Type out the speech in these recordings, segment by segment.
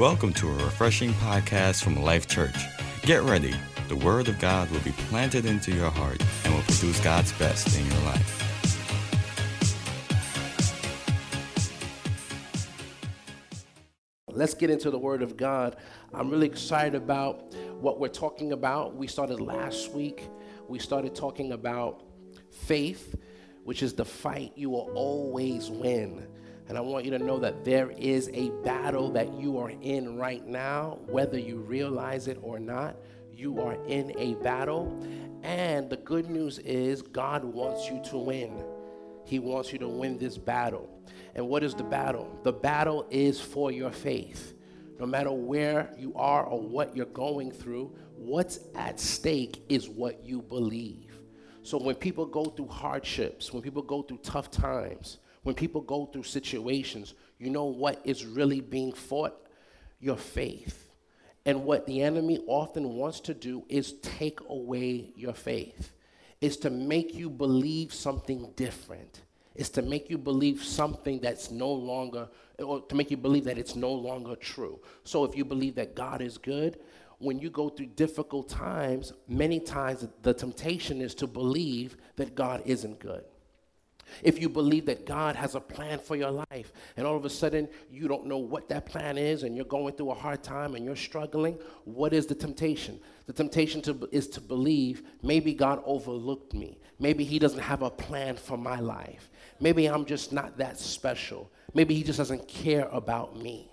Welcome to a refreshing podcast from Life Church. Get ready. The Word of God will be planted into your heart and will produce God's best in your life. Let's get into the Word of God. I'm really excited about what we're talking about. We started last week, we started talking about faith, which is the fight you will always win. And I want you to know that there is a battle that you are in right now, whether you realize it or not. You are in a battle. And the good news is, God wants you to win. He wants you to win this battle. And what is the battle? The battle is for your faith. No matter where you are or what you're going through, what's at stake is what you believe. So when people go through hardships, when people go through tough times, when people go through situations, you know what is really being fought? Your faith. And what the enemy often wants to do is take away your faith, is to make you believe something different, is to make you believe something that's no longer, or to make you believe that it's no longer true. So if you believe that God is good, when you go through difficult times, many times the temptation is to believe that God isn't good. If you believe that God has a plan for your life and all of a sudden you don't know what that plan is and you're going through a hard time and you're struggling, what is the temptation? The temptation to, is to believe maybe God overlooked me. Maybe He doesn't have a plan for my life. Maybe I'm just not that special. Maybe He just doesn't care about me.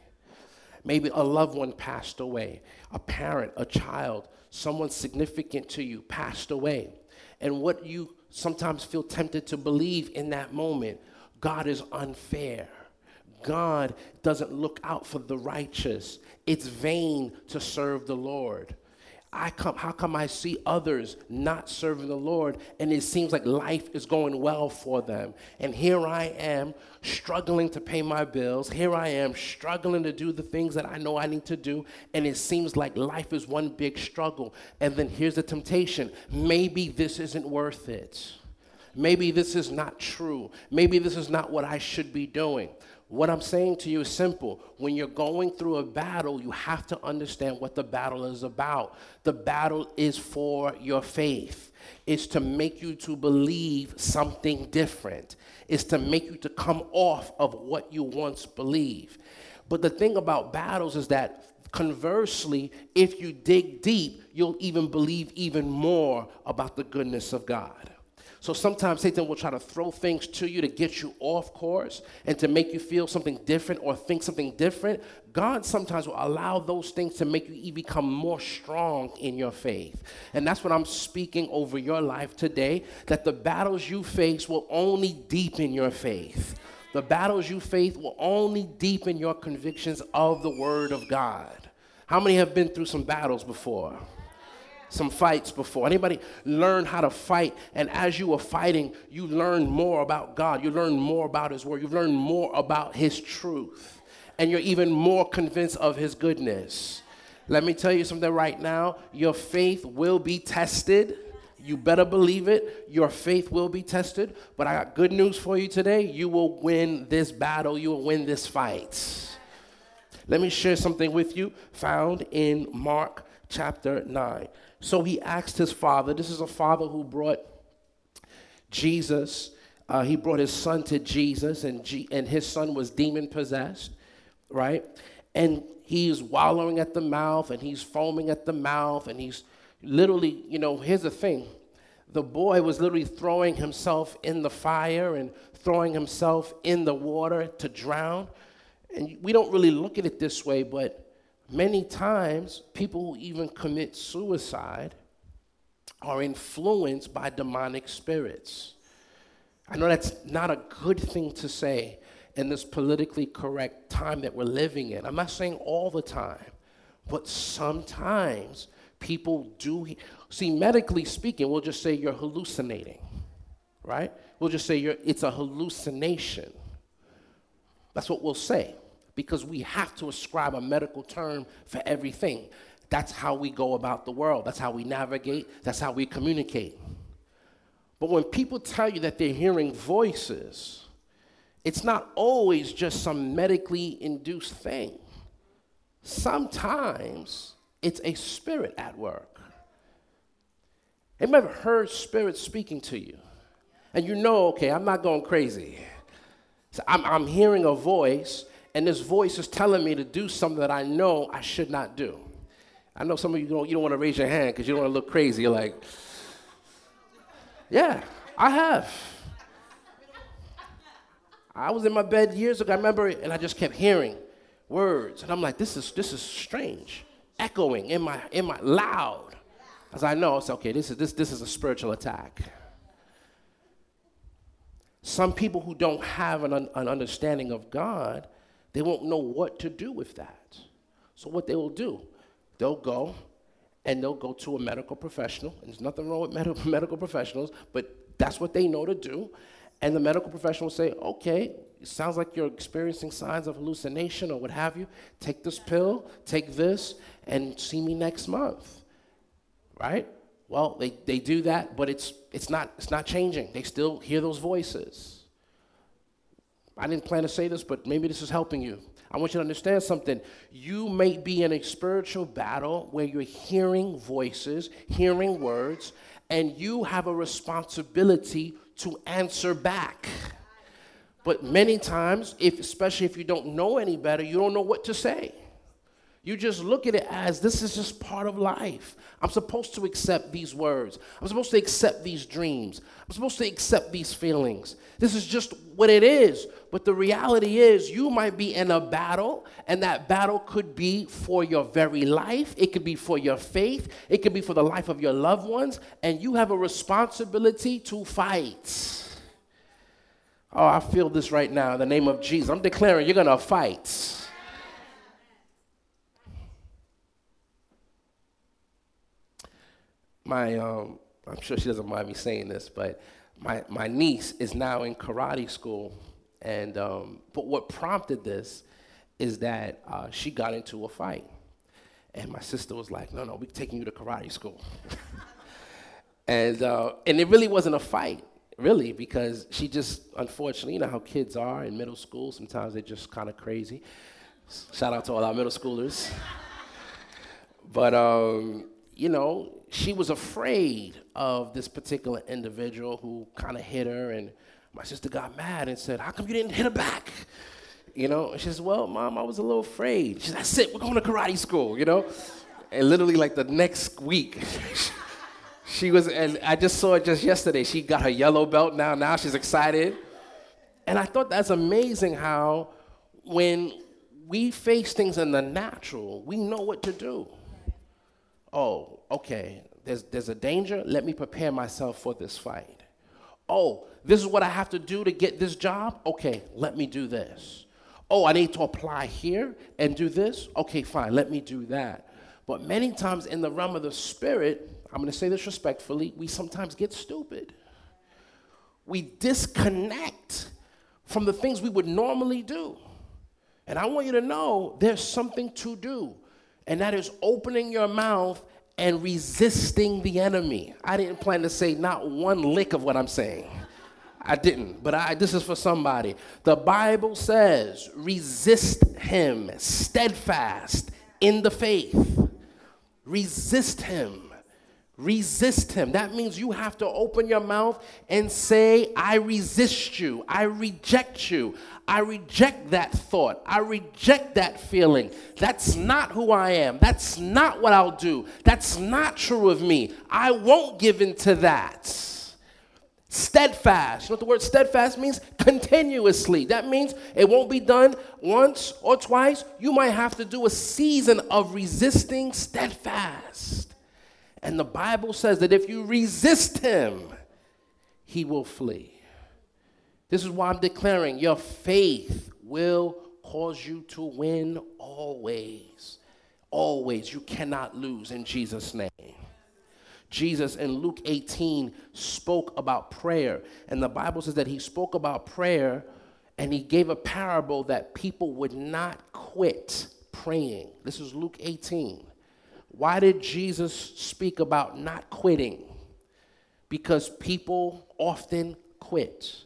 Maybe a loved one passed away, a parent, a child, someone significant to you passed away. And what you sometimes feel tempted to believe in that moment God is unfair. God doesn't look out for the righteous. It's vain to serve the Lord. I come, how come I see others not serving the Lord and it seems like life is going well for them? And here I am struggling to pay my bills. Here I am struggling to do the things that I know I need to do. And it seems like life is one big struggle. And then here's the temptation maybe this isn't worth it. Maybe this is not true. Maybe this is not what I should be doing. What I'm saying to you is simple. When you're going through a battle, you have to understand what the battle is about. The battle is for your faith. It's to make you to believe something different. It's to make you to come off of what you once believed. But the thing about battles is that conversely, if you dig deep, you'll even believe even more about the goodness of God. So sometimes Satan will try to throw things to you to get you off course and to make you feel something different or think something different. God sometimes will allow those things to make you become more strong in your faith. And that's what I'm speaking over your life today that the battles you face will only deepen your faith. The battles you face will only deepen your convictions of the Word of God. How many have been through some battles before? Some fights before? Anybody learn how to fight? And as you were fighting, you learned more about God. You learned more about His Word. You learned more about His truth. And you're even more convinced of His goodness. Let me tell you something right now your faith will be tested. You better believe it. Your faith will be tested. But I got good news for you today. You will win this battle, you will win this fight. Let me share something with you found in Mark chapter 9. So he asked his father, this is a father who brought Jesus, uh, he brought his son to Jesus, and, G- and his son was demon possessed, right? And he's wallowing at the mouth, and he's foaming at the mouth, and he's literally, you know, here's the thing the boy was literally throwing himself in the fire and throwing himself in the water to drown. And we don't really look at it this way, but Many times, people who even commit suicide are influenced by demonic spirits. I know that's not a good thing to say in this politically correct time that we're living in. I'm not saying all the time, but sometimes people do. See, medically speaking, we'll just say you're hallucinating, right? We'll just say you're, it's a hallucination. That's what we'll say because we have to ascribe a medical term for everything. That's how we go about the world. That's how we navigate. That's how we communicate. But when people tell you that they're hearing voices, it's not always just some medically induced thing. sometimes it's a spirit at work. Have you ever heard spirits speaking to you? And you know, okay, I'm not going crazy. So I'm, I'm hearing a voice, and this voice is telling me to do something that I know I should not do. I know some of you don't, you don't want to raise your hand because you don't want to look crazy. You're like, yeah, I have. I was in my bed years ago, I remember, and I just kept hearing words. And I'm like, this is, this is strange, echoing in my, in my, loud. As I know, it's okay, this is, this, this is a spiritual attack. Some people who don't have an, an understanding of God, they won't know what to do with that. So, what they will do, they'll go and they'll go to a medical professional. And there's nothing wrong with med- medical professionals, but that's what they know to do. And the medical professional will say, okay, it sounds like you're experiencing signs of hallucination or what have you. Take this pill, take this, and see me next month. Right? Well, they, they do that, but it's, it's, not, it's not changing. They still hear those voices. I didn't plan to say this, but maybe this is helping you. I want you to understand something. You may be in a spiritual battle where you're hearing voices, hearing words, and you have a responsibility to answer back. But many times, if, especially if you don't know any better, you don't know what to say. You just look at it as this is just part of life. I'm supposed to accept these words. I'm supposed to accept these dreams. I'm supposed to accept these feelings. This is just what it is. But the reality is, you might be in a battle, and that battle could be for your very life. It could be for your faith. It could be for the life of your loved ones. And you have a responsibility to fight. Oh, I feel this right now in the name of Jesus. I'm declaring you're going to fight. My um, I'm sure she doesn't mind me saying this, but my, my niece is now in karate school. And um, but what prompted this is that uh, she got into a fight. And my sister was like, no, no, we're taking you to karate school. and, uh, and it really wasn't a fight, really, because she just, unfortunately, you know how kids are in middle school, sometimes they're just kind of crazy. Shout out to all our middle schoolers. but, um, you know, she was afraid of this particular individual who kind of hit her, and my sister got mad and said, How come you didn't hit her back? You know, and she says, Well, mom, I was a little afraid. She said, That's it, we're going to karate school, you know? And literally, like the next week, she was, and I just saw it just yesterday. She got her yellow belt now, now she's excited. And I thought that's amazing how when we face things in the natural, we know what to do. Oh, okay, there's, there's a danger. Let me prepare myself for this fight. Oh, this is what I have to do to get this job. Okay, let me do this. Oh, I need to apply here and do this. Okay, fine, let me do that. But many times in the realm of the spirit, I'm going to say this respectfully, we sometimes get stupid. We disconnect from the things we would normally do. And I want you to know there's something to do, and that is opening your mouth and resisting the enemy. I didn't plan to say not one lick of what I'm saying. I didn't, but I, this is for somebody. The Bible says, resist him steadfast in the faith. Resist him. Resist him. That means you have to open your mouth and say, I resist you. I reject you. I reject that thought. I reject that feeling. That's not who I am. That's not what I'll do. That's not true of me. I won't give in to that. Steadfast. You know what the word steadfast means? Continuously. That means it won't be done once or twice. You might have to do a season of resisting steadfast. And the Bible says that if you resist him, he will flee. This is why I'm declaring your faith will cause you to win always. Always. You cannot lose in Jesus' name. Jesus in Luke 18 spoke about prayer, and the Bible says that he spoke about prayer and he gave a parable that people would not quit praying. This is Luke 18. Why did Jesus speak about not quitting? Because people often quit.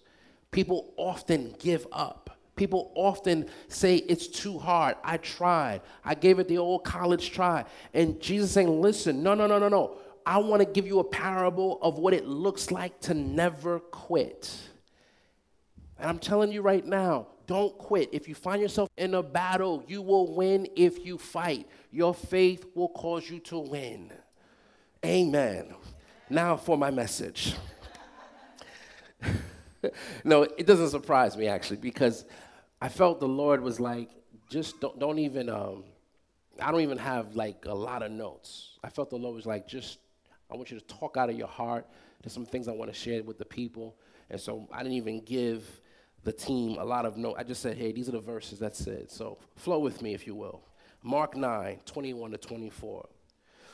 People often give up. People often say it's too hard. I tried. I gave it the old college try. And Jesus saying, listen, no, no, no, no, no. I want to give you a parable of what it looks like to never quit. And I'm telling you right now, don't quit. If you find yourself in a battle, you will win if you fight. Your faith will cause you to win. Amen. Now for my message. no, it doesn't surprise me actually because I felt the Lord was like, just don't, don't even, um, I don't even have like a lot of notes. I felt the Lord was like, just, I want you to talk out of your heart. There's some things I want to share with the people. And so I didn't even give the team a lot of notes. I just said, hey, these are the verses, that's it. So flow with me, if you will. Mark 9, 21 to 24.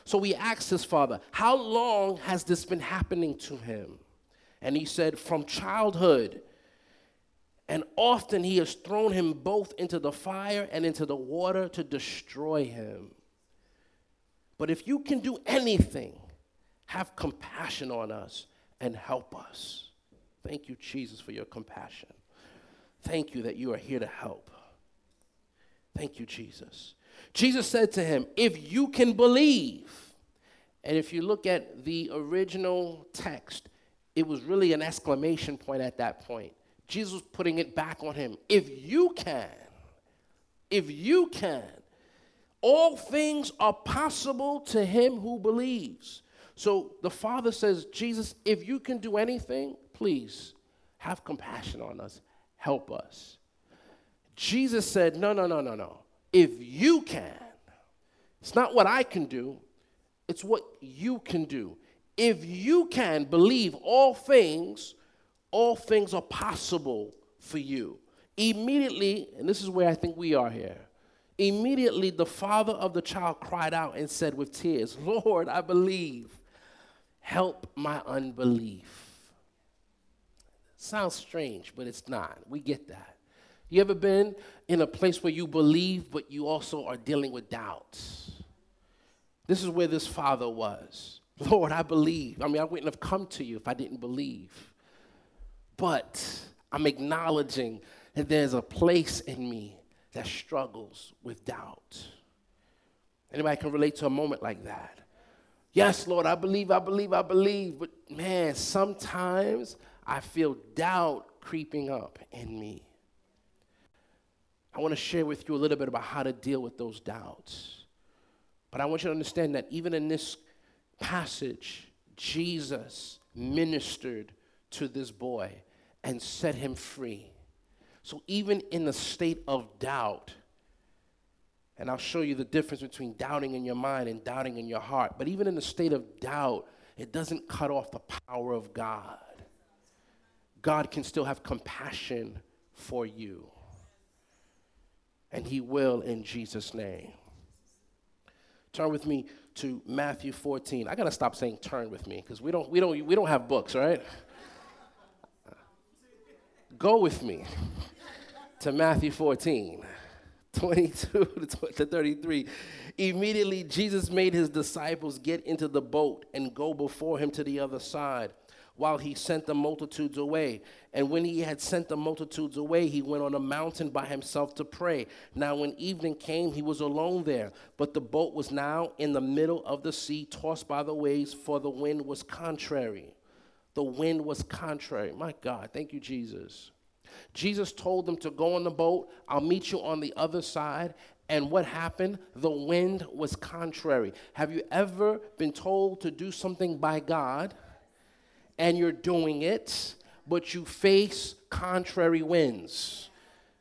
So he asked his father, How long has this been happening to him? And he said, From childhood. And often he has thrown him both into the fire and into the water to destroy him. But if you can do anything, have compassion on us and help us. Thank you, Jesus, for your compassion. Thank you that you are here to help. Thank you, Jesus. Jesus said to him, If you can believe, and if you look at the original text, it was really an exclamation point at that point. Jesus was putting it back on him. If you can, if you can, all things are possible to him who believes. So the Father says, Jesus, if you can do anything, please have compassion on us, help us. Jesus said, No, no, no, no, no. If you can, it's not what I can do, it's what you can do if you can believe all things, all things are possible for you. Immediately, and this is where I think we are here. Immediately, the father of the child cried out and said with tears, Lord, I believe. Help my unbelief. Sounds strange, but it's not. We get that. You ever been in a place where you believe, but you also are dealing with doubts? This is where this father was. Lord, I believe. I mean, I wouldn't have come to you if I didn't believe. But I'm acknowledging that there's a place in me that struggles with doubt. Anybody can relate to a moment like that? Yes, Lord, I believe, I believe, I believe. But man, sometimes I feel doubt creeping up in me. I want to share with you a little bit about how to deal with those doubts. But I want you to understand that even in this passage, Jesus ministered to this boy and set him free. So even in the state of doubt, and I'll show you the difference between doubting in your mind and doubting in your heart, but even in the state of doubt, it doesn't cut off the power of God. God can still have compassion for you. And He will in Jesus' name. Turn with me to Matthew 14. I got to stop saying turn with me because we don't, we, don't, we don't have books, right? Go with me to Matthew 14. 22 to 33. Immediately, Jesus made his disciples get into the boat and go before him to the other side while he sent the multitudes away. And when he had sent the multitudes away, he went on a mountain by himself to pray. Now, when evening came, he was alone there, but the boat was now in the middle of the sea, tossed by the waves, for the wind was contrary. The wind was contrary. My God, thank you, Jesus. Jesus told them to go on the boat. I'll meet you on the other side. And what happened? The wind was contrary. Have you ever been told to do something by God? And you're doing it, but you face contrary winds,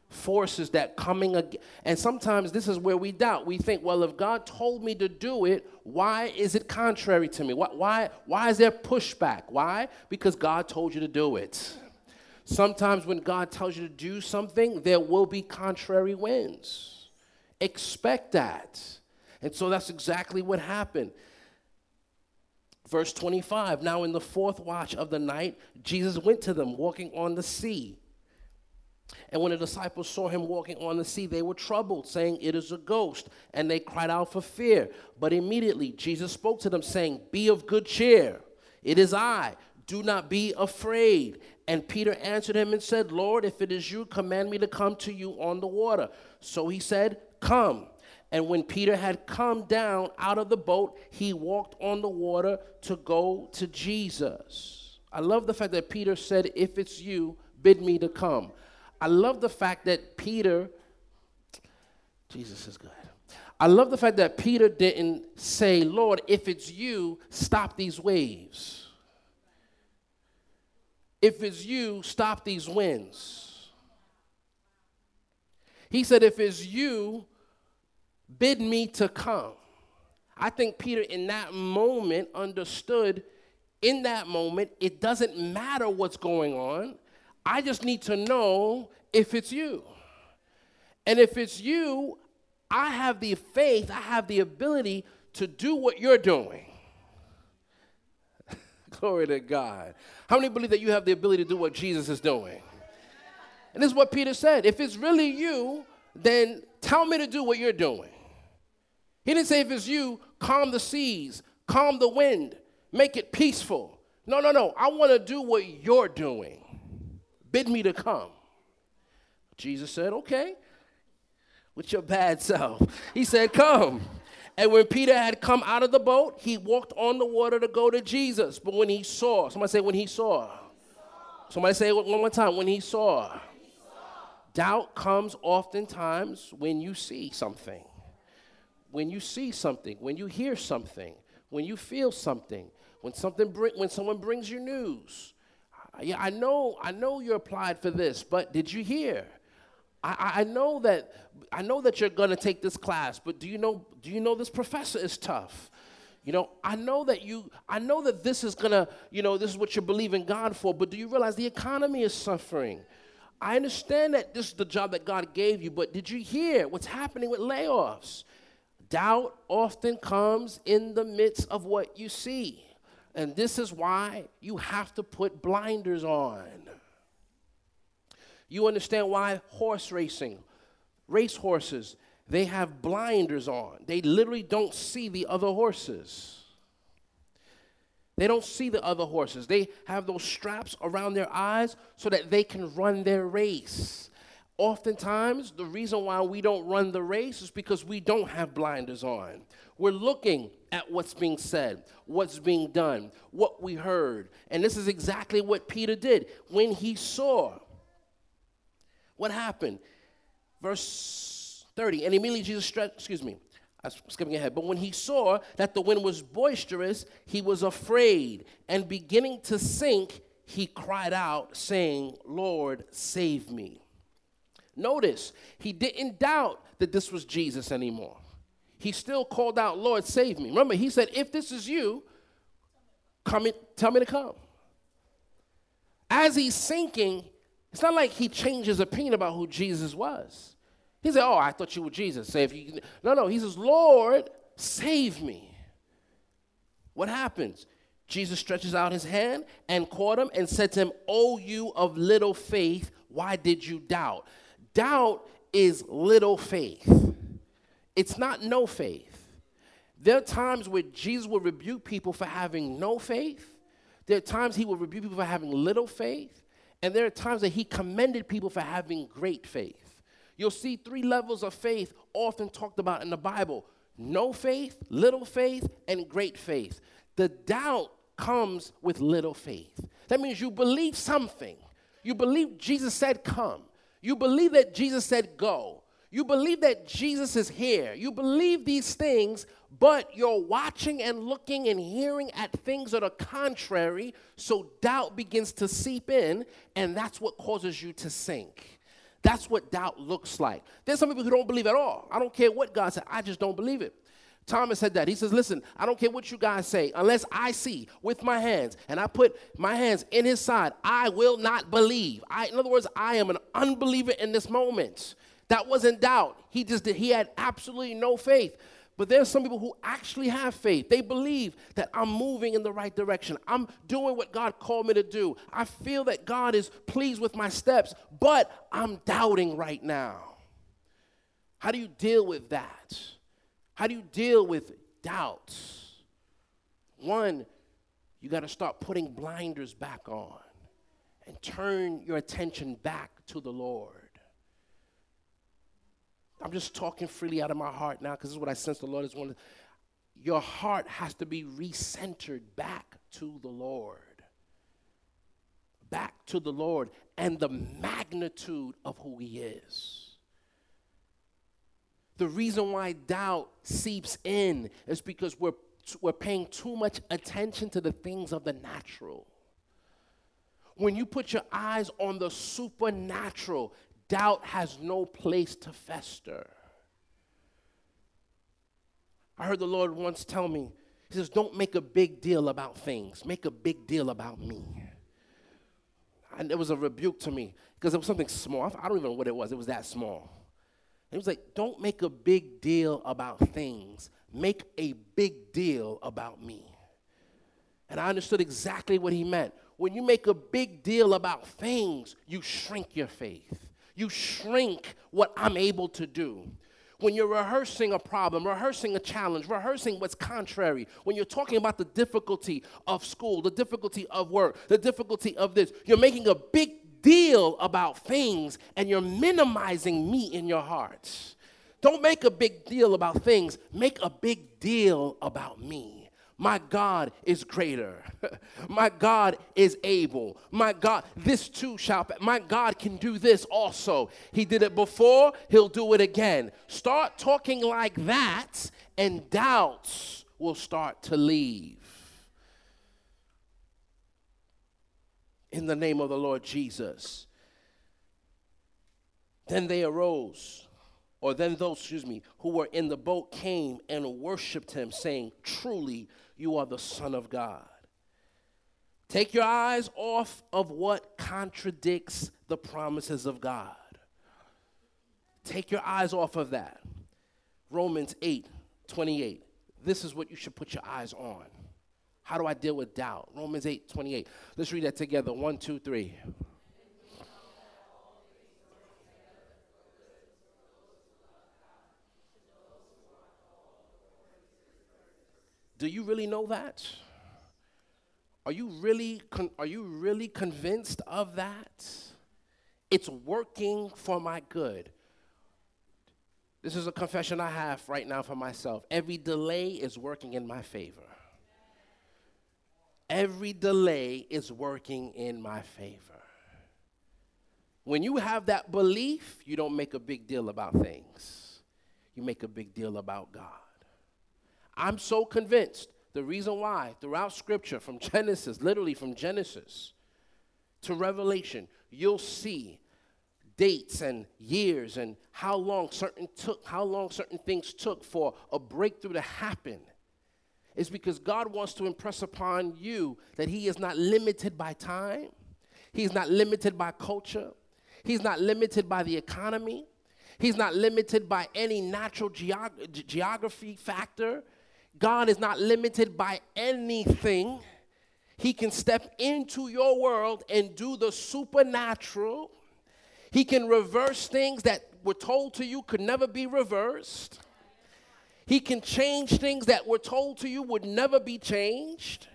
forces that coming. And sometimes this is where we doubt. We think, well, if God told me to do it, why is it contrary to me? Why, why, why is there pushback? Why? Because God told you to do it. Sometimes when God tells you to do something, there will be contrary winds. Expect that. And so that's exactly what happened. Verse 25 Now, in the fourth watch of the night, Jesus went to them walking on the sea. And when the disciples saw him walking on the sea, they were troubled, saying, It is a ghost. And they cried out for fear. But immediately Jesus spoke to them, saying, Be of good cheer. It is I. Do not be afraid. And Peter answered him and said, Lord, if it is you, command me to come to you on the water. So he said, Come. And when Peter had come down out of the boat, he walked on the water to go to Jesus. I love the fact that Peter said, If it's you, bid me to come. I love the fact that Peter, Jesus is good. I love the fact that Peter didn't say, Lord, if it's you, stop these waves. If it's you, stop these winds. He said, if it's you, bid me to come. I think Peter in that moment understood in that moment, it doesn't matter what's going on. I just need to know if it's you. And if it's you, I have the faith, I have the ability to do what you're doing. Glory to God. How many believe that you have the ability to do what Jesus is doing? And this is what Peter said. If it's really you, then tell me to do what you're doing. He didn't say, if it's you, calm the seas, calm the wind, make it peaceful. No, no, no. I want to do what you're doing. Bid me to come. Jesus said, okay, with your bad self. He said, come. And when Peter had come out of the boat, he walked on the water to go to Jesus. But when he saw, somebody say, when he saw. Somebody say it one more time, when he saw. Doubt comes oftentimes when you see something when you see something, when you hear something, when you feel something, when something bring, when someone brings you news. Yeah, I know, I know you're applied for this, but did you hear? I, I know that I know that you're gonna take this class, but do you know do you know this professor is tough? You know, I know that you I know that this is gonna, you know, this is what you're believing God for, but do you realize the economy is suffering? I understand that this is the job that God gave you, but did you hear what's happening with layoffs? Doubt often comes in the midst of what you see. And this is why you have to put blinders on. You understand why horse racing, race horses, they have blinders on. They literally don't see the other horses. They don't see the other horses. They have those straps around their eyes so that they can run their race. Oftentimes, the reason why we don't run the race is because we don't have blinders on. We're looking at what's being said, what's being done, what we heard. And this is exactly what Peter did when he saw. What happened? Verse 30. And immediately Jesus stretched, excuse me, I'm skipping ahead. But when he saw that the wind was boisterous, he was afraid. And beginning to sink, he cried out, saying, Lord, save me. Notice, he didn't doubt that this was Jesus anymore. He still called out, Lord, save me. Remember, he said, If this is you, come in, tell me to come. As he's sinking, it's not like he changed his opinion about who Jesus was. He said, Oh, I thought you were Jesus. Say if you no, no, he says, Lord, save me. What happens? Jesus stretches out his hand and caught him and said to him, Oh, you of little faith, why did you doubt? Doubt is little faith, it's not no faith. There are times where Jesus will rebuke people for having no faith. There are times he will rebuke people for having little faith. And there are times that he commended people for having great faith. You'll see three levels of faith often talked about in the Bible no faith, little faith, and great faith. The doubt comes with little faith. That means you believe something. You believe Jesus said, Come. You believe that Jesus said go. You believe that Jesus is here. You believe these things, but you're watching and looking and hearing at things that are contrary, so doubt begins to seep in, and that's what causes you to sink. That's what doubt looks like. There's some people who don't believe at all. I don't care what God said, I just don't believe it. Thomas said that. He says, Listen, I don't care what you guys say, unless I see with my hands and I put my hands in his side, I will not believe. I, in other words, I am an unbeliever in this moment. That wasn't doubt. He just he had absolutely no faith. But there's some people who actually have faith. They believe that I'm moving in the right direction. I'm doing what God called me to do. I feel that God is pleased with my steps, but I'm doubting right now. How do you deal with that? How do you deal with doubts? One, You got to start putting blinders back on and turn your attention back to the Lord. I'm just talking freely out of my heart now because this is what I sense the Lord is wanting. Your heart has to be recentered back to the Lord. Back to the Lord and the magnitude of who He is. The reason why doubt seeps in is because we're, we're paying too much attention to the things of the natural. When you put your eyes on the supernatural, doubt has no place to fester. I heard the Lord once tell me, He says, Don't make a big deal about things, make a big deal about me. And it was a rebuke to me because it was something small. I don't even know what it was, it was that small. He was like, Don't make a big deal about things, make a big deal about me. And I understood exactly what he meant. When you make a big deal about things, you shrink your faith you shrink what I'm able to do. When you're rehearsing a problem, rehearsing a challenge, rehearsing what's contrary, when you're talking about the difficulty of school, the difficulty of work, the difficulty of this, you're making a big deal about things and you're minimizing me in your hearts. Don't make a big deal about things, make a big deal about me. My God is greater. my God is able. My God, this too shall, my God can do this also. He did it before, he'll do it again. Start talking like that, and doubts will start to leave. In the name of the Lord Jesus. Then they arose or then those, excuse me, who were in the boat came and worshiped him, saying, Truly, you are the Son of God. Take your eyes off of what contradicts the promises of God. Take your eyes off of that. Romans 8 28. This is what you should put your eyes on. How do I deal with doubt? Romans 8 28. Let's read that together. One, two, three. Do you really know that? Are you really con- are you really convinced of that? It's working for my good. This is a confession I have right now for myself. Every delay is working in my favor. Every delay is working in my favor. When you have that belief, you don't make a big deal about things. You make a big deal about God. I'm so convinced the reason why throughout scripture, from Genesis, literally from Genesis to Revelation, you'll see dates and years and how long certain took how long certain things took for a breakthrough to happen is because God wants to impress upon you that he is not limited by time he's not limited by culture he's not limited by the economy he's not limited by any natural geog- geography factor God is not limited by anything. He can step into your world and do the supernatural. He can reverse things that were told to you could never be reversed. He can change things that were told to you would never be changed.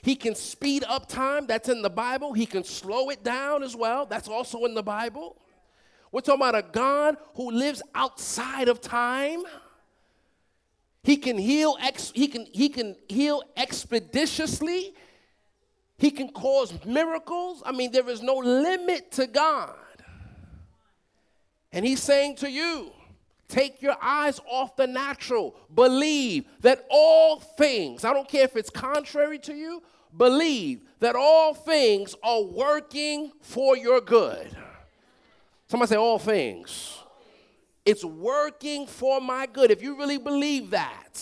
He can speed up time, that's in the Bible. He can slow it down as well, that's also in the Bible. We're talking about a God who lives outside of time. He can heal ex, he can he can heal expeditiously. He can cause miracles. I mean, there is no limit to God. And he's saying to you, take your eyes off the natural. Believe that all things, I don't care if it's contrary to you, believe that all things are working for your good. Somebody say, all things. It's working for my good. If you really believe that,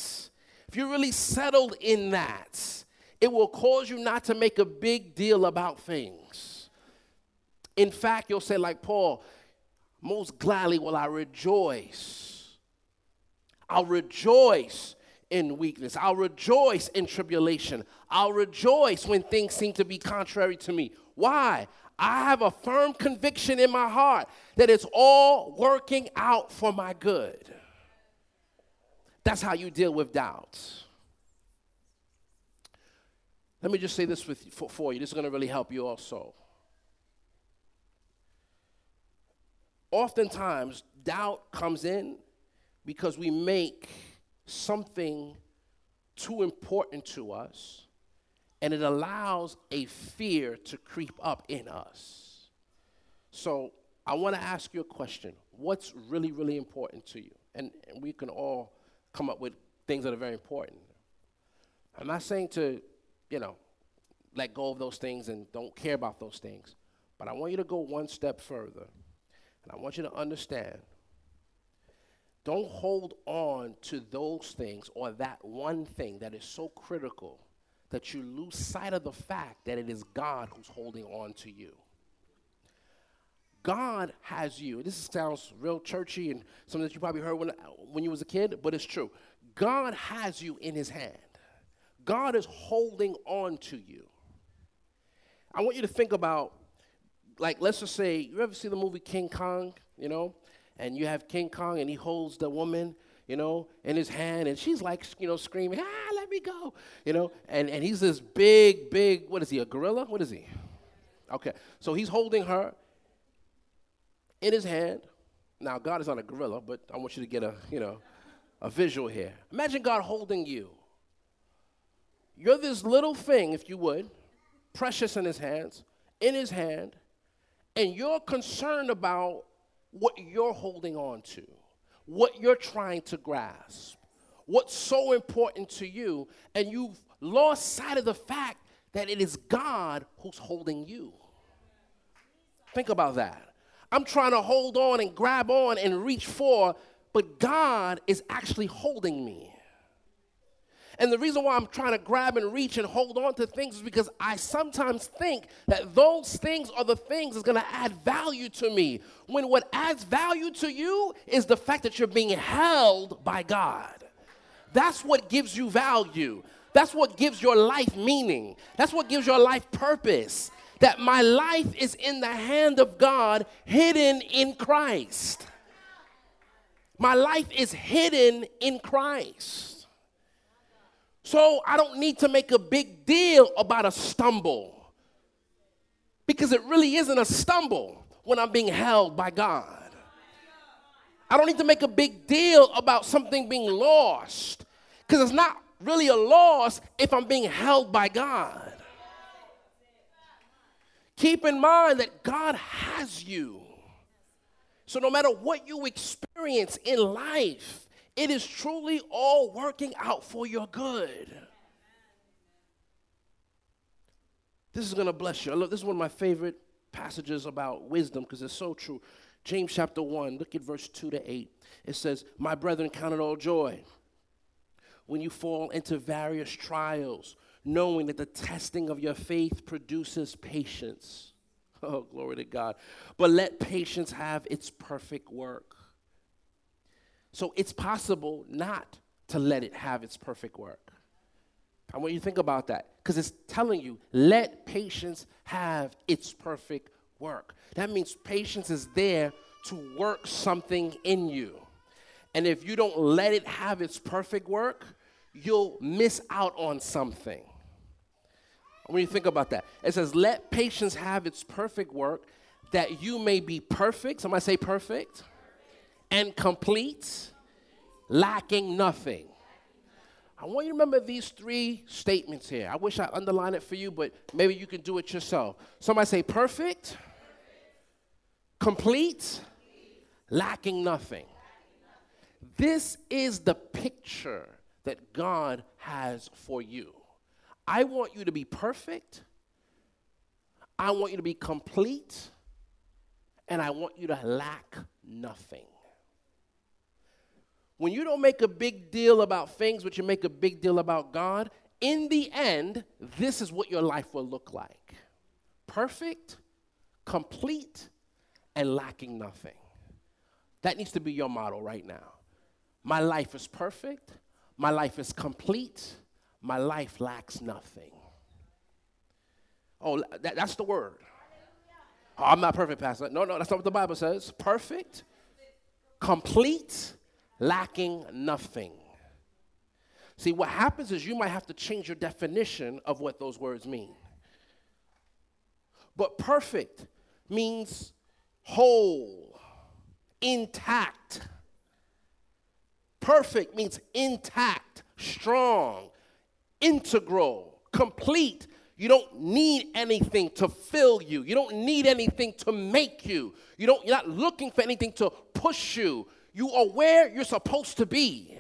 if you're really settled in that, it will cause you not to make a big deal about things. In fact, you'll say, like Paul, most gladly will I rejoice. I'll rejoice in weakness. I'll rejoice in tribulation. I'll rejoice when things seem to be contrary to me. Why? I have a firm conviction in my heart that it's all working out for my good. That's how you deal with doubts. Let me just say this with, for, for you. This is going to really help you also. Oftentimes, doubt comes in because we make something too important to us and it allows a fear to creep up in us. So, I want to ask you a question. What's really, really important to you? And, and we can all come up with things that are very important. I'm not saying to, you know, let go of those things and don't care about those things, but I want you to go one step further. And I want you to understand don't hold on to those things or that one thing that is so critical that you lose sight of the fact that it is God who's holding on to you. God has you. This sounds real churchy and something that you probably heard when, when you was a kid, but it's true. God has you in his hand. God is holding on to you. I want you to think about, like, let's just say, you ever see the movie King Kong, you know? And you have King Kong and he holds the woman, you know, in his hand, and she's like, you know, screaming, ah, let me go, you know? And, and he's this big, big, what is he, a gorilla? What is he? Okay, so he's holding her, in his hand. Now, God is not a gorilla, but I want you to get a, you know, a visual here. Imagine God holding you. You're this little thing, if you would, precious in his hands, in his hand, and you're concerned about what you're holding on to, what you're trying to grasp, what's so important to you, and you've lost sight of the fact that it is God who's holding you. Think about that. I'm trying to hold on and grab on and reach for, but God is actually holding me. And the reason why I'm trying to grab and reach and hold on to things is because I sometimes think that those things are the things that's going to add value to me. When what adds value to you is the fact that you're being held by God. That's what gives you value. That's what gives your life meaning. That's what gives your life purpose that my life is in the hand of God, hidden in Christ. My life is hidden in Christ. So I don't need to make a big deal about a stumble because it really isn't a stumble when I'm being held by God. I don't need to make a big deal about something being lost because it's not really a loss if I'm being held by God. Keep in mind that God has you. So no matter what you experience in life, it is truly all working out for your good. This is going to bless you. Love this is one of my favorite passages about wisdom because it's so true. James chapter 1, look at verse 2 to 8. It says, My brethren, count it all joy when you fall into various trials knowing that the testing of your faith produces patience. Oh, glory to God. But let patience have its perfect work. So it's possible not to let it have its perfect work. I want you to think about that because it's telling you, let patience have its perfect work. That means patience is there to work something in you. And if you don't let it have its perfect work, you'll miss out on something. When you think about that, it says, Let patience have its perfect work, that you may be perfect. Somebody say perfect and complete, lacking nothing. I want you to remember these three statements here. I wish I underlined it for you, but maybe you can do it yourself. Somebody say perfect, complete, lacking nothing. This is the picture that God has for you. I want you to be perfect. I want you to be complete. And I want you to lack nothing. When you don't make a big deal about things, but you make a big deal about God, in the end, this is what your life will look like perfect, complete, and lacking nothing. That needs to be your model right now. My life is perfect, my life is complete, my life lacks nothing. Oh, that, that's the word. Oh, I'm not perfect, Pastor. No, no, that's not what the Bible says. Perfect, complete, lacking nothing. See, what happens is you might have to change your definition of what those words mean. But perfect means whole, intact. Perfect means intact, strong, integral, complete. You don't need anything to fill you. You don't need anything to make you. You don't, you're not looking for anything to push you. You are where you're supposed to be.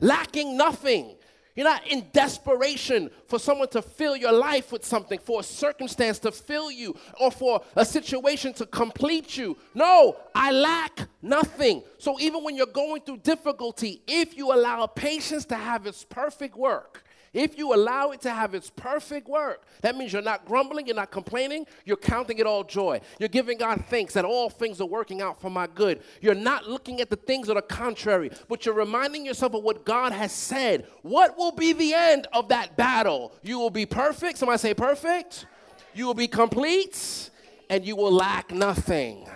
Lacking nothing. You're not in desperation for someone to fill your life with something, for a circumstance to fill you, or for a situation to complete you. No, I lack nothing. So even when you're going through difficulty, if you allow patience to have its perfect work, if you allow it to have its perfect work, that means you're not grumbling, you're not complaining, you're counting it all joy. You're giving God thanks that all things are working out for my good. You're not looking at the things that are contrary, but you're reminding yourself of what God has said. What will be the end of that battle? You will be perfect. Somebody say perfect. You will be complete, and you will lack nothing.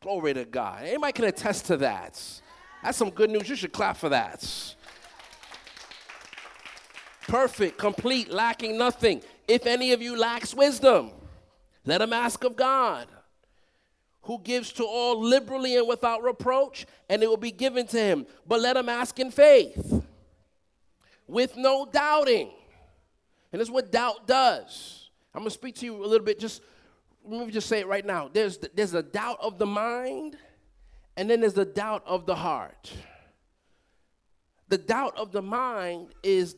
Glory to God. Anybody can attest to that. That's some good news. You should clap for that perfect, complete, lacking nothing. If any of you lacks wisdom, let him ask of God, who gives to all liberally and without reproach, and it will be given to him. But let him ask in faith, with no doubting. And this is what doubt does. I'm going to speak to you a little bit, just let me just say it right now. There's, there's a doubt of the mind, and then there's the doubt of the heart. The doubt of the mind is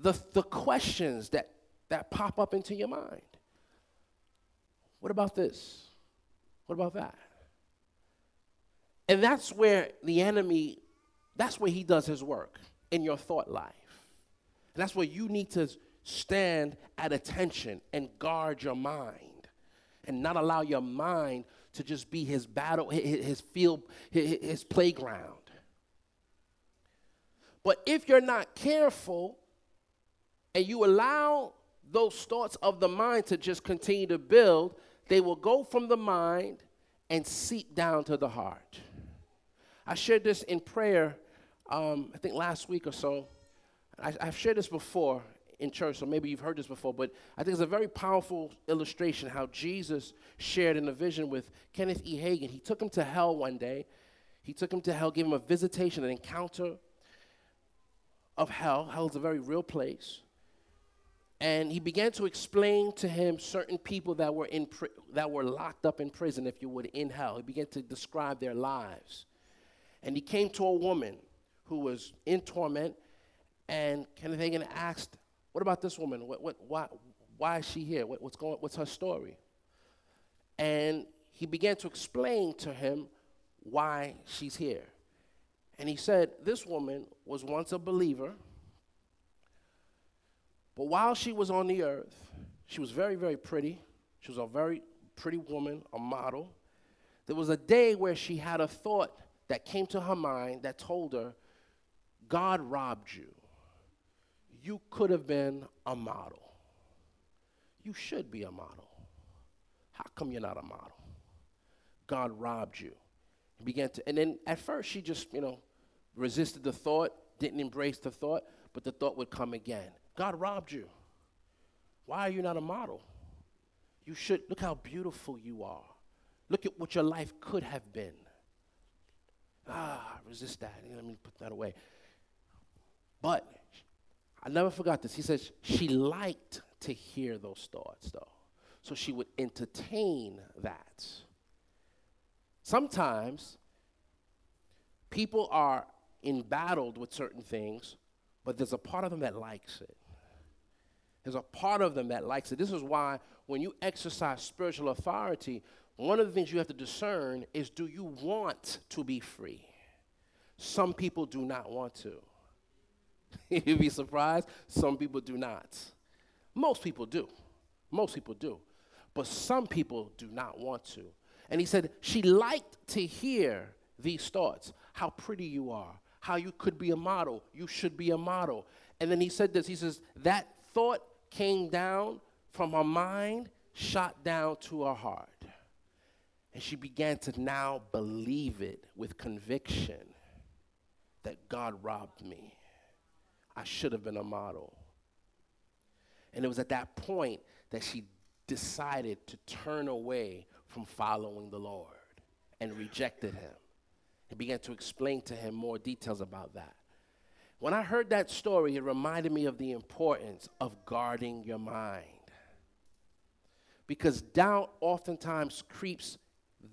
the, the questions that, that pop up into your mind. What about this? What about that? And that's where the enemy, that's where he does his work in your thought life. And that's where you need to stand at attention and guard your mind and not allow your mind to just be his battle, his field, his playground. But if you're not careful, and you allow those thoughts of the mind to just continue to build, they will go from the mind and seep down to the heart. I shared this in prayer, um, I think last week or so. I, have shared this before in church, so maybe you've heard this before, but I think it's a very powerful illustration how Jesus shared in a vision with Kenneth E. Hagin. He took him to hell one day. He took him to hell, gave him a visitation, an encounter of hell. Hell is a very real place and he began to explain to him certain people that were in that were locked up in prison if you would in hell. He began to describe their lives. And he came to a woman who was in torment and kenneth hagin asked what about this woman? What, what, why, why is she here? What, what's, going, what's her story? And he began to explain to him why she's here. And he said this woman was once a believer but while she was on the earth, she was very, very pretty. She was a very pretty woman, a model. There was a day where she had a thought that came to her mind that told her, God robbed you. You could have been a model. You should be a model. How come you're not a model? God robbed you. He began to, and then at first she just, you know, resisted the thought, didn't embrace the thought, but the thought would come again. God robbed you. Why are you not a model? You should look how beautiful you are. Look at what your life could have been. Ah, resist that. Let me put that away. But I never forgot this. He says she liked to hear those thoughts, though. So she would entertain that. Sometimes people are embattled with certain things, but there's a part of them that likes it. There's a part of them that likes it. This is why when you exercise spiritual authority, one of the things you have to discern is do you want to be free? Some people do not want to. You'd be surprised. Some people do not. Most people do. Most people do. But some people do not want to. And he said, she liked to hear these thoughts how pretty you are, how you could be a model, you should be a model. And then he said this he says, that thought came down from her mind, shot down to her heart. And she began to now believe it with conviction. that God robbed me. I should have been a model. And it was at that point that she decided to turn away from following the Lord and rejected him and began to explain to him more details about that. When I heard that story, it reminded me of the importance of guarding your mind. Because doubt oftentimes creeps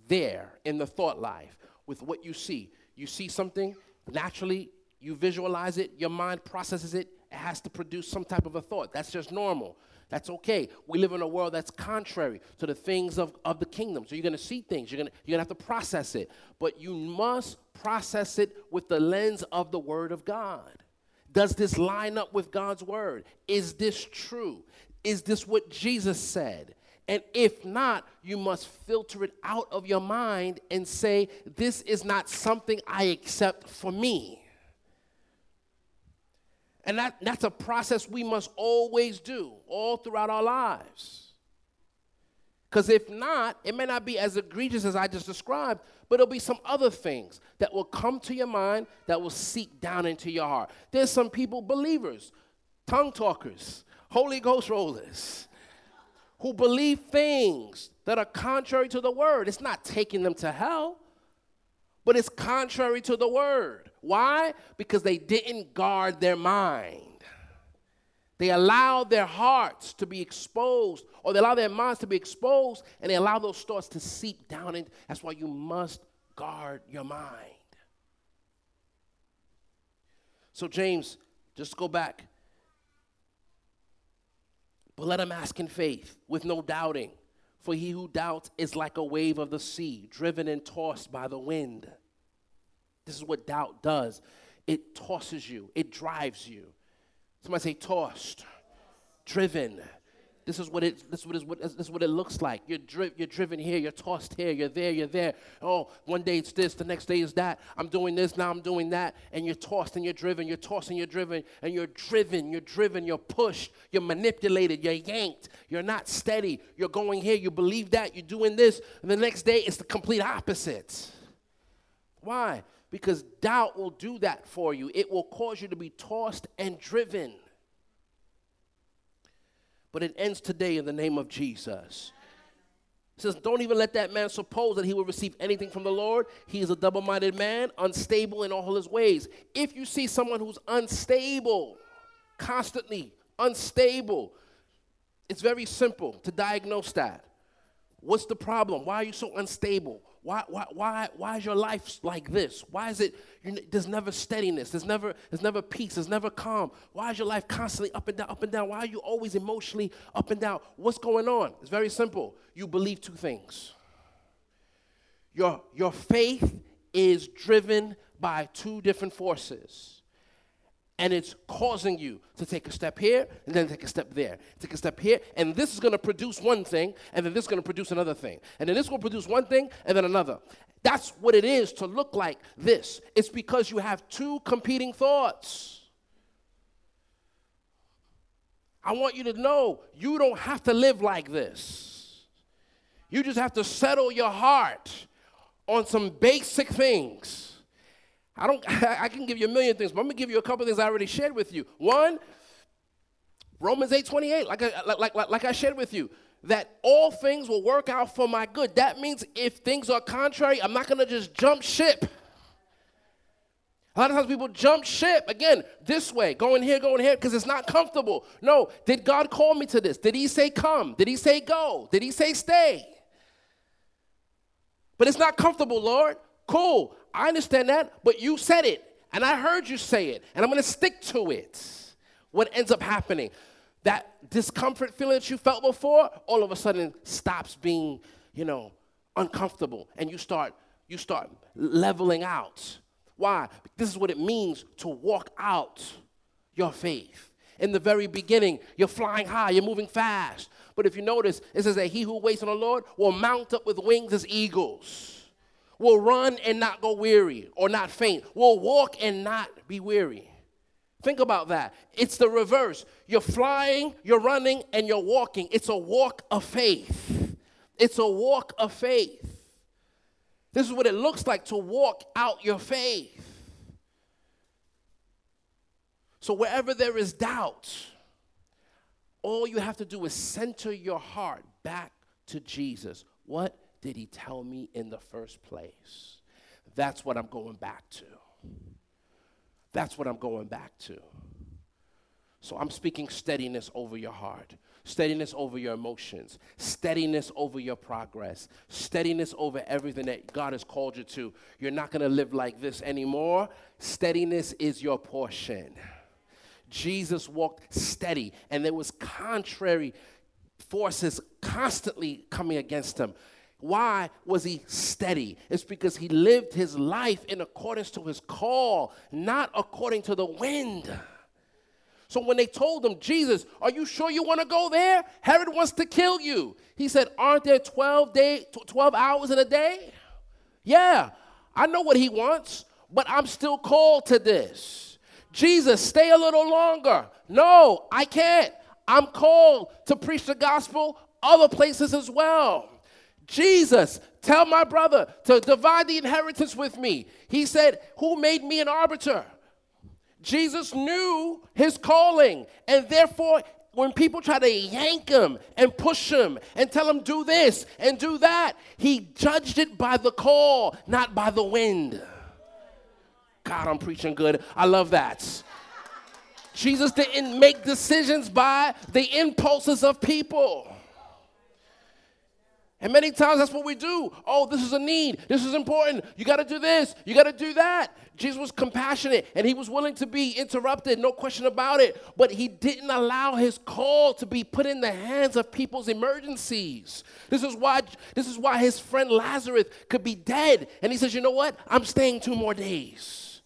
there in the thought life with what you see. You see something, naturally, you visualize it, your mind processes it, it has to produce some type of a thought. That's just normal. That's okay. We live in a world that's contrary to the things of, of the kingdom. So you're going to see things. You're going you're going to have to process it. But you must process it with the lens of the Word of God. Does this line up with God's Word? Is this true? Is this what Jesus said? And if not, you must filter it out of your mind and say, This is not something I accept for me. And that, that's a process we must always do all throughout our lives. Because if not, it may not be as egregious as I just described, but it'll be some other things that will come to your mind that will seep down into your heart. There's some people, believers, tongue talkers, Holy Ghost rollers, who believe things that are contrary to the word. It's not taking them to hell, but it's contrary to the word. Why? Because they didn't guard their mind. They allowed their hearts to be exposed, or they allow their minds to be exposed, and they allow those thoughts to seep down. And That's why you must guard your mind. So, James, just go back. But let him ask in faith, with no doubting. For he who doubts is like a wave of the sea, driven and tossed by the wind. This is what doubt does it tosses you, it drives you. Somebody say, tossed, driven. This is what it. This is what, is what, this is what it looks like. You're, dri- you're driven here. You're tossed here. You're there. You're there. Oh, one day it's this. The next day is that. I'm doing this. Now I'm doing that. And you're tossed and you're driven. You're tossed and you're driven. And you're driven. You're driven. You're pushed. You're manipulated. You're yanked. You're not steady. You're going here. You believe that. You're doing this. And the next day it's the complete opposite. Why? Because doubt will do that for you. It will cause you to be tossed and driven. But it ends today in the name of Jesus. It says, Don't even let that man suppose that he will receive anything from the Lord. He is a double minded man, unstable in all his ways. If you see someone who's unstable, constantly unstable, it's very simple to diagnose that. What's the problem? Why are you so unstable? Why, why, why, why is your life like this? Why is it, there's never steadiness, there's never, there's never peace, there's never calm? Why is your life constantly up and down, up and down? Why are you always emotionally up and down? What's going on? It's very simple. You believe two things. Your, your faith is driven by two different forces and it's causing you to take a step here and then take a step there. Take a step here and this is going to produce one thing and then this is going to produce another thing. And then this will produce one thing and then another. That's what it is to look like this. It's because you have two competing thoughts. I want you to know you don't have to live like this. You just have to settle your heart on some basic things I don't I can give you a million things, but I'm gonna give you a couple things I already shared with you. One, Romans 8 28, like I, like, like, like I shared with you, that all things will work out for my good. That means if things are contrary, I'm not gonna just jump ship. A lot of times people jump ship again this way, going here, going here, because it's not comfortable. No, did God call me to this? Did He say come? Did He say go? Did He say stay? But it's not comfortable, Lord. Cool. I understand that, but you said it, and I heard you say it, and I'm to stick to it. What ends up happening? That discomfort feeling that you felt before, all of a sudden stops being, you know, uncomfortable, and you start you start leveling out. Why? This is what it means to walk out your faith. In the very beginning, you're flying high, you're moving fast. But if you notice, it says that he who waits on the Lord will mount up with wings as eagles will run and not go weary or not faint, will walk and not be weary. Think about that. It's the reverse. You're flying, you're running, and you're walking. It's a walk of faith. It's a walk of faith. This is what it looks like to walk out your faith. So wherever there is doubt, all you have to do is center your heart back to Jesus. What did he tell me in the first place? That's what I'm going back to. That's what I'm going back to. So I'm speaking steadiness over your heart, steadiness over your emotions, steadiness over your progress, steadiness over everything that God has called you to. You're not going to live like this anymore. Steadiness is your portion. Jesus walked steady, and there was contrary forces constantly coming against him. Why was he steady? It's because he lived his life in accordance to his call, not according to the wind. So when they told him, Jesus, are you sure you want to go there? Herod wants to kill you. He said, Aren't there 12 day 12 hours in a day? Yeah, I know what he wants, but I'm still called to this. Jesus, stay a little longer. No, I can't. I'm called to preach the gospel other places as well. Jesus, tell my brother to divide the inheritance with me. He said, Who made me an arbiter? Jesus knew his calling, and therefore, when people try to yank him and push him and tell him, do this and do that, he judged it by the call, not by the wind. God, I'm preaching good. I love that. Jesus didn't make decisions by the impulses of people. And many times that's what we do. Oh, this is a need. This is important. You got to do this. You got to do that. Jesus was compassionate and he was willing to be interrupted, no question about it. But he didn't allow his call to be put in the hands of people's emergencies. This is why this is why his friend Lazarus could be dead. And he says, "You know what? I'm staying two more days."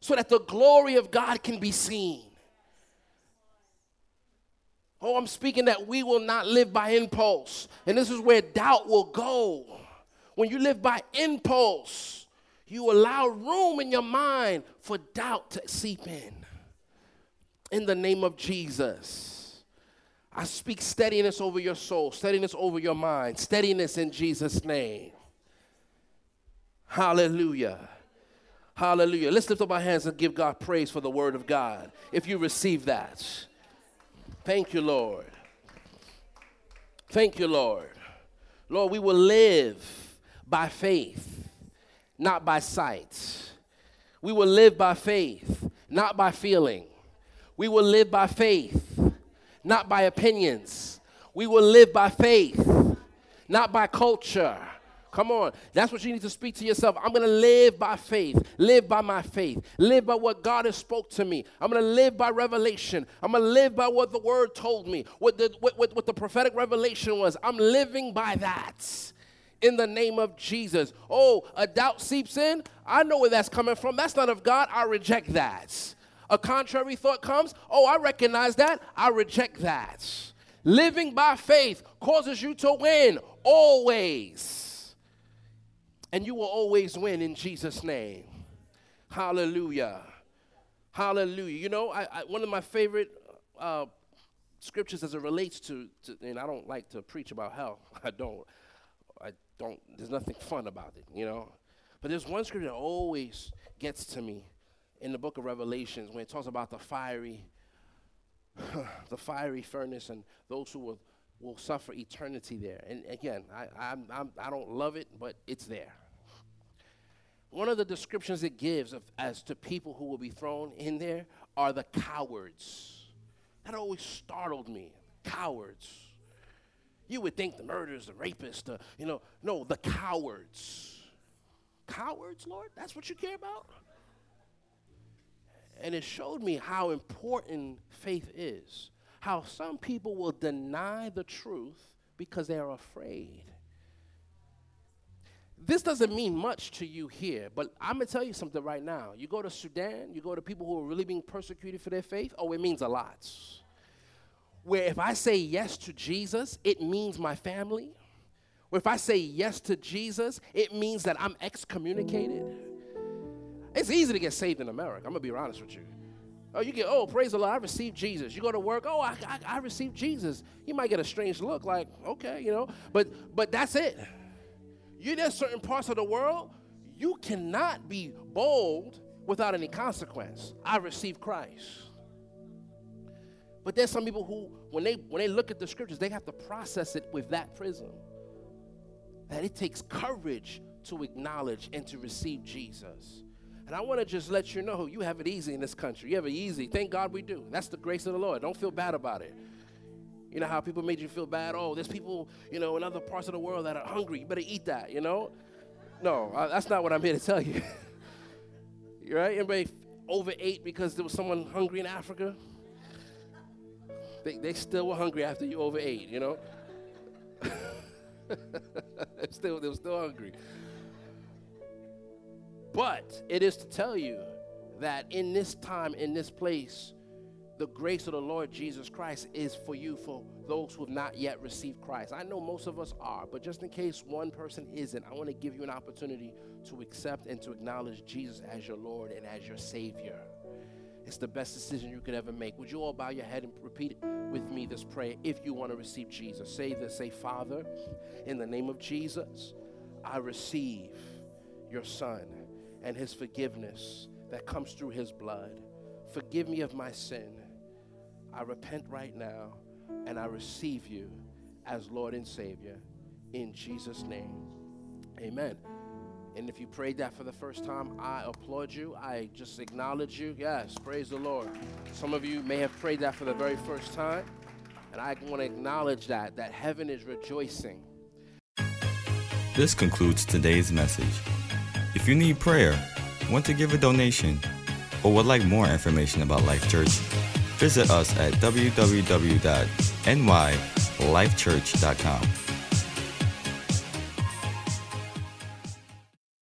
So that the glory of God can be seen. Oh, I'm speaking that we will not live by impulse. And this is where doubt will go. When you live by impulse, you allow room in your mind for doubt to seep in. In the name of Jesus, I speak steadiness over your soul, steadiness over your mind, steadiness in Jesus' name. Hallelujah. Hallelujah. Let's lift up our hands and give God praise for the word of God. If you receive that. Thank you, Lord. Thank you, Lord. Lord, we will live by faith, not by sight. We will live by faith, not by feeling. We will live by faith, not by opinions. We will live by faith, not by culture. Come on. That's what you need to speak to yourself. I'm going to live by faith, live by my faith, live by what God has spoke to me. I'm going to live by revelation. I'm going to live by what the word told me, what the, what, what, what the prophetic revelation was. I'm living by that in the name of Jesus. Oh, a doubt seeps in. I know where that's coming from. That's not of God. I reject that. A contrary thought comes. Oh, I recognize that. I reject that. Living by faith causes you to win always and you will always win in Jesus' name. Hallelujah. Hallelujah. You know, I, I, one of my favorite uh, scriptures as it relates to, to, and I don't like to preach about hell. I don't. I don't. There's nothing fun about it, you know. But there's one scripture that always gets to me in the book of Revelations when it talks about the fiery, the fiery furnace and those who will, will suffer eternity there. And again, I, I'm, I'm, I do not love it, but it's there one of the descriptions it gives of, as to people who will be thrown in there are the cowards. That always startled me. Cowards. You would think the murderers, the rapists, the, you know, no, the cowards. Cowards, Lord? That's what you care about? And it showed me how important faith is. How some people will deny the truth because they're afraid this doesn't mean much to you here, but I'm gonna tell you something right now. You go to Sudan, you go to people who are really being persecuted for their faith, oh, it means a lot. Where if I say yes to Jesus, it means my family. Where if I say yes to Jesus, it means that I'm excommunicated. It's easy to get saved in America, I'm gonna be honest with you. Oh, you get, oh, praise the Lord, I received Jesus. You go to work, oh, I, I, I received Jesus. You might get a strange look, like, okay, you know, but but that's it you there's certain parts of the world you cannot be bold without any consequence. I received Christ. But there's some people who, when they when they look at the scriptures, they have to process it with that prism. That it takes courage to acknowledge and to receive Jesus. And I want to just let you know you have it easy in this country. You have it easy. Thank God we do. That's the grace of the Lord. Don't feel bad about it. You know how people made you feel bad? Oh, there's people, you know, in other parts of the world that are hungry. You better eat that, you know? No, I, that's not what I'm here to tell you. you right? Anybody overate because there was someone hungry in Africa? They, they still were hungry after you overate, you know? still, they were still hungry. But it is to tell you that in this time, in this place, the grace of the Lord Jesus Christ is for you, for those who have not yet received Christ. I know most of us are, but just in case one person isn't, I want to give you an opportunity to accept and to acknowledge Jesus as your Lord and as your Savior. It's the best decision you could ever make. Would you all bow your head and repeat with me this prayer if you want to receive Jesus? Say this, say, Father, in the name of Jesus, I receive your Son and his forgiveness that comes through his blood. Forgive me of my sin. I repent right now and I receive you as Lord and Savior in Jesus' name. Amen. And if you prayed that for the first time, I applaud you. I just acknowledge you. Yes, praise the Lord. Some of you may have prayed that for the very first time. And I want to acknowledge that, that heaven is rejoicing. This concludes today's message. If you need prayer, want to give a donation, or would like more information about Life Church, visit us at www.nylifechurch.com.